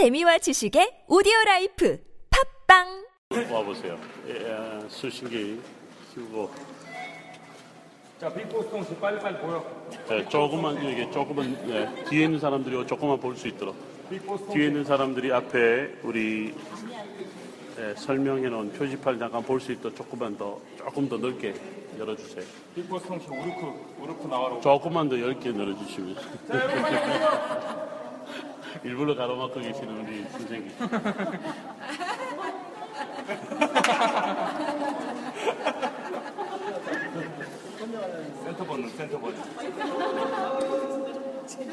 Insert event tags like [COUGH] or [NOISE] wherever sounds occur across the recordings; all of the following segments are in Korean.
재미와 지식의 오디오 라이프 팝빵 와보세요. 예, 수신기 키우고 자, 빅보스통 씨 빨리빨리 보여. 예, 조금만 이게 조금만 예, 뒤에 있는 사람들이 조금만 볼 수 있도록 뒤에 있는 사람들이 앞에 우리 예, 설명해 놓은 표지판 잠깐 볼 수 있도록 조금만 더 조금 더 넓게 열어주세요. 빅보스통 씨 우르크 우르크 나와라. 조금만 더 넓게 열어주시면 일부러 가로막고 계시는 우리 선생님. 센터 번호 센터 번호.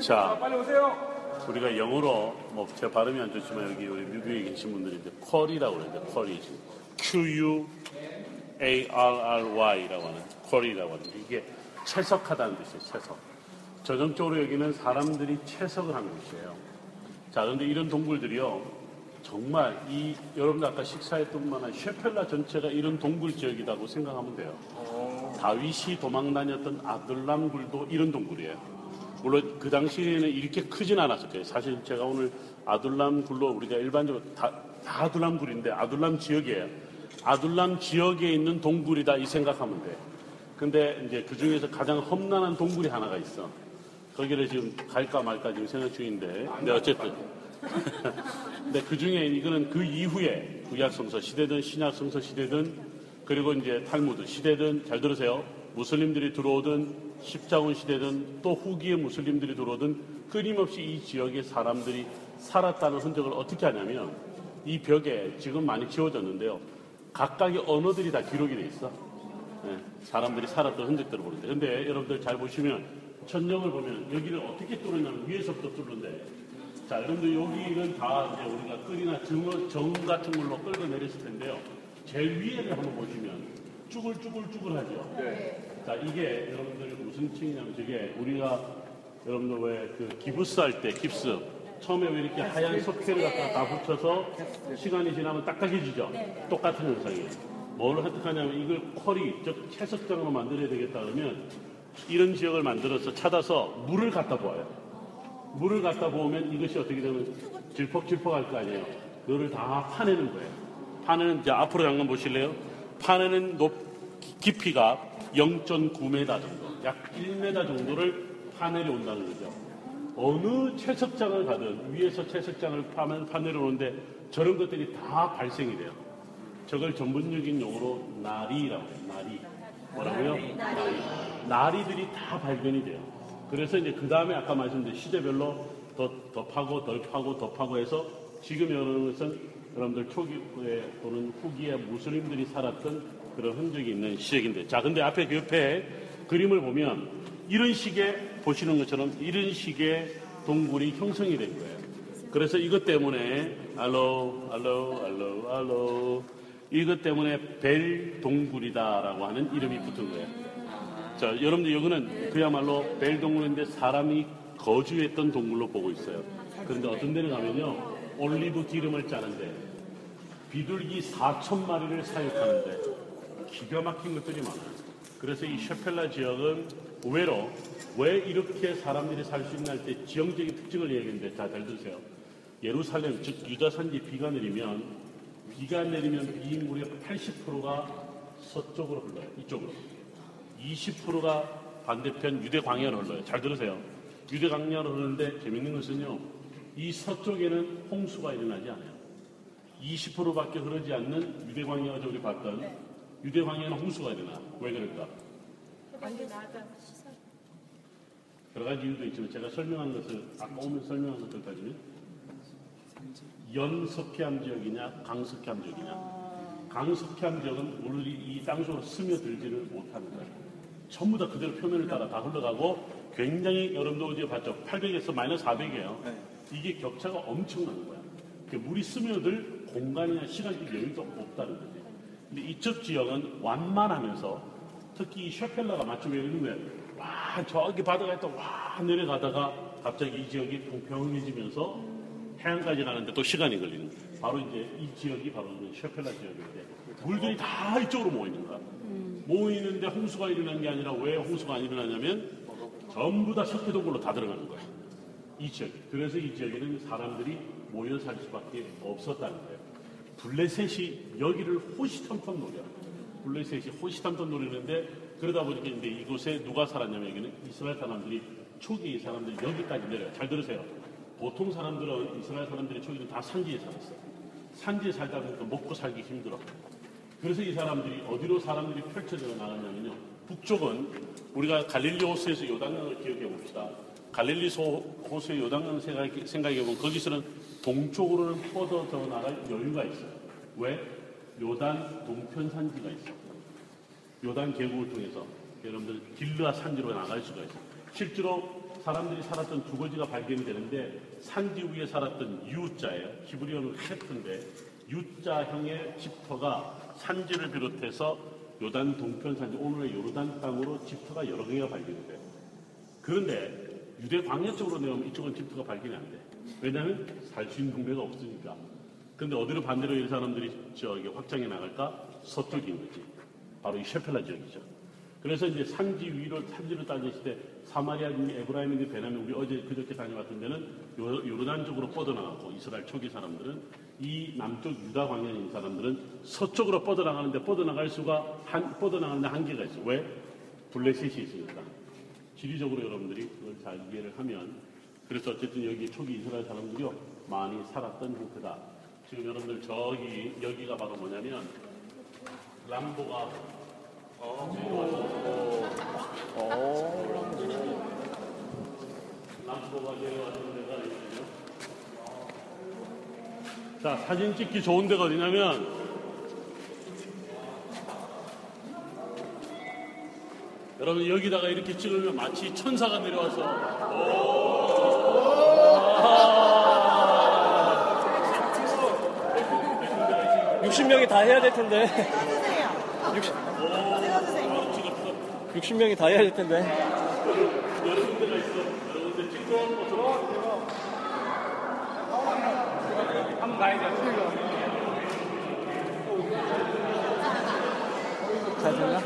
자. 빨리 오세요. 우리가 영어로 뭐 제 발음이 안 좋지만 여기 우리 미국에 계신 분들이 이제 쿼리라고 그러는데 쿼리 Q U A R R Y라고 하는 쿼리라고 하는 게 이게 채석하다는 뜻이에요. 채석. 전형적으로 여기는 사람들이 채석을 하는 곳이에요. 자, 그런데 이런 동굴들이요. 정말 이 여러분들 아까 식사했던 만한 쉐펠라 전체가 이런 동굴 지역이라고 생각하면 돼요. 다윗이 도망 다녔던 아들람 굴도 이런 동굴이에요. 물론 그 당시에는 이렇게 크진 않았을 거예요. 사실 제가 오늘 아둘람 굴로 우리가 일반적으로 다, 다 아둘람 굴인데 아둘람 지역이에요. 아둘람 지역에 있는 동굴이다 이 생각하면 돼. 근데 이제 그 중에서 가장 험난한 동굴이 하나가 있어. 거기를 지금 갈까 말까 지금 생각 중인데. 근데 어쨌든. [LAUGHS] 근데 그 중에 이거는 그 이후에 구약성서 시대든 신약성서 시대든 그리고 이제 탈무드 시대든 잘 들으세요. 무슬림들이 들어오든 십자군 시대든 또 후기에 무슬림들이 들어오든 끊임없이 이 지역의 사람들이 살았다는 흔적을 어떻게 하냐면 이 벽에 지금 많이 지워졌는데요. 각각의 언어들이 다 기록이 돼 있어. 예, 사람들이 살았던 흔적들을 보는데. 근데 여러분들 잘 보시면 천정을 보면 여기를 어떻게 뚫었냐면 위에서부터 뚫는데 자, 여러분들 여기는 다 이제 우리가 끓이나 정, 정 같은 걸로 끌고 내렸을 텐데요. 제일 위에를 한번 보시면 쭈글쭈글쭈글 하죠. 자, 이게 여러분들 무슨 층이냐면 저게 우리가 여러분들 왜 그 기부스 할 때 깁스 처음에 왜 이렇게 하얀 석회를 갖다 다 붙여서 시간이 지나면 딱딱해지죠. 똑같은 현상이에요. 뭘 획득하냐면 이걸 쿼리, 즉 채석장으로 만들어야 되겠다 그러면 이런 지역을 만들어서 찾아서 물을 갖다 부어요. 물을 갖다 부으면 이것이 어떻게 되면 질퍽질퍽 할 거 아니에요. 그거를 다 파내는 거예요. 파내는 이제 앞으로 잠깐 보실래요? 파내는 높, 깊이가 0.9m 정도, 약 1m 정도를 파내려 온다는 거죠. 어느 채석장을 가든 위에서 채석장을 파면 파내려 오는데 저런 것들이 다 발생이 돼요. 저걸 전문적인 용어로 나리라고 해요. 나리. 뭐라고요? 나리. 나리들이 다 발견이 돼요. 그래서 이제 그 다음에 아까 말씀드린 시대별로 더, 더 파고 덜 파고 더 파고 해서 지금 여러분 것은 여러분들 초기에 또는 후기에 무슬림들이 살았던 그런 흔적이 있는 시역인데 자 근데 앞에 그 옆에 그림을 보면 이런 식의 보시는 것처럼 이런 식의 동굴이 형성이 된 거예요. 그래서 이것 때문에 알로 알로 알로 알로 이것 때문에 벨 동굴이다라고 하는 이름이 붙은 거예요. 자, 여러분들 여기는 그야말로 벨 동굴인데 사람이 거주했던 동굴로 보고 있어요. 그런데 어떤 데는 가면요 올리브 기름을 짜는데 비둘기 4천 마리를 사육하는데 기가 막힌 것들이 많아요. 그래서 이 셰펠라 지역은 의외로 왜 이렇게 사람들이 살 수 있나 할 때 지형적인 특징을 얘기했는데 자, 잘 들으세요. 예루살렘, 즉 유다 산지 비가 내리면 비가 내리면 비 무려 80%가 서쪽으로 흘러요. 이쪽으로. 20%가 반대편 유대 광야로 흘러요. 잘 들으세요. 유대 광야로 흐르는데 재밌는 것은요. 이 서쪽에는 홍수가 일어나지 않아요. 20%밖에 흐르지 않는 유대 광야가 우리 봤던 유대 광야는 홍수가 일어나. 왜 그럴까? 여러 가지 이유도 있지만 제가 설명한 것을 아까 오면 설명한 것들까지는 연석회암 지역이냐 강석회암 지역이냐 강석회암 지역은 물이 이 땅속으로 스며들지를 못하는 거예요. 전부 다 그대로 표면을 따라 다 흘러가고 굉장히 여러분도 어제 봤죠. 800에서 마이너스 400이에요. 이게 격차가 엄청난 거야. 그 물이 스며들 공간이나 시간적 여유도 없다는 거지. 근데 이쪽 지역은 완만하면서 특히 이 셔펠라가 마침에 이러는 거예요. 와, 저기 바다가 있다, 와, 내려가다가 갑자기 이 지역이 평평해지면서 해안까지 가는데 또 시간이 걸리는 거예요. 바로 이제 이 지역이 바로 셔펠라 지역인데 물들이 다 이쪽으로 모이는 거야. 모이는데 홍수가 일어난 게 아니라 왜 홍수가 안 일어나냐면 전부 다 석회동굴로 다 들어가는 거야. 이 지역. 그래서 이 지역에는 사람들이 모여 살 수밖에 없었다는 거예요. 블레셋이 여기를 호시탐탐 노려. 블레셋이 호시탐탐 노리는데 그러다 보니까 이제 이곳에 누가 살았냐면 여기는 이스라엘 사람들이 초기 사람들이 여기까지 내려요. 잘 들으세요. 보통 사람들은 이스라엘 사람들이 초기는 다 산지에 살았어요. 산지에 살다 보니까 먹고 살기 힘들어. 그래서 이 사람들이 어디로 사람들이 펼쳐져 나가냐면요. 북쪽은 우리가 갈릴리 호수에서 요단강을 기억해 봅시다. 갈릴리 소- 호수의 요단강 생각해, 보면 거기서는 동쪽으로는 뻗어져 나갈 여유가 있어요. 왜? 요단 동편 산지가 있어. 요단 계곡을 통해서 여러분들 길르아 산지로 나갈 수가 있어요. 실제로 사람들이 살았던 주거지가 발견이 되는데 산지 위에 살았던 U자예요. 히브리어는 헤프인데 U자형의 집터가 산지를 비롯해서 요단 동편 산지 오늘의 요르단 땅으로 집터가 여러 개가 발견이 돼요. 그런데 유대 광야 쪽으로 내려오면 이쪽은 집터가 발견이 안 돼. 왜냐하면 살 수 있는 동네가 없으니까. 근데 어디로 반대로 이 사람들이 저기 확장해 나갈까? 서쪽인 거지. 바로 이 셰펠라 지역이죠. 그래서 이제 산지 위로 산지를 따졌을 때 사마리아인이 에브라임인이 베냐민 우리 어제 그저께 다녀왔던 데는 요- 요르단 쪽으로 뻗어나가고 이스라엘 초기 사람들은 이 남쪽 유다 광야인 사람들은 서쪽으로 뻗어나가는데 뻗어나갈 수가 한 뻗어나가는데 한계가 있어. 왜? 블레셋이 있으니까. 지리적으로 여러분들이 그걸 잘 이해를 하면 그래서 어쨌든 여기 초기 이스라엘 사람들이요 많이 살았던 형태다. 지금 여러분들 저기 여기가 바로 뭐냐면 람보가 자 사진 찍기 좋은 데가 어디냐면 여러분 여기다가 이렇게 찍으면 마치 천사가 내려와서. 60명이 다 해야 될 텐데. 60, 60명이 다 해야 될 텐데. 잘 됐나?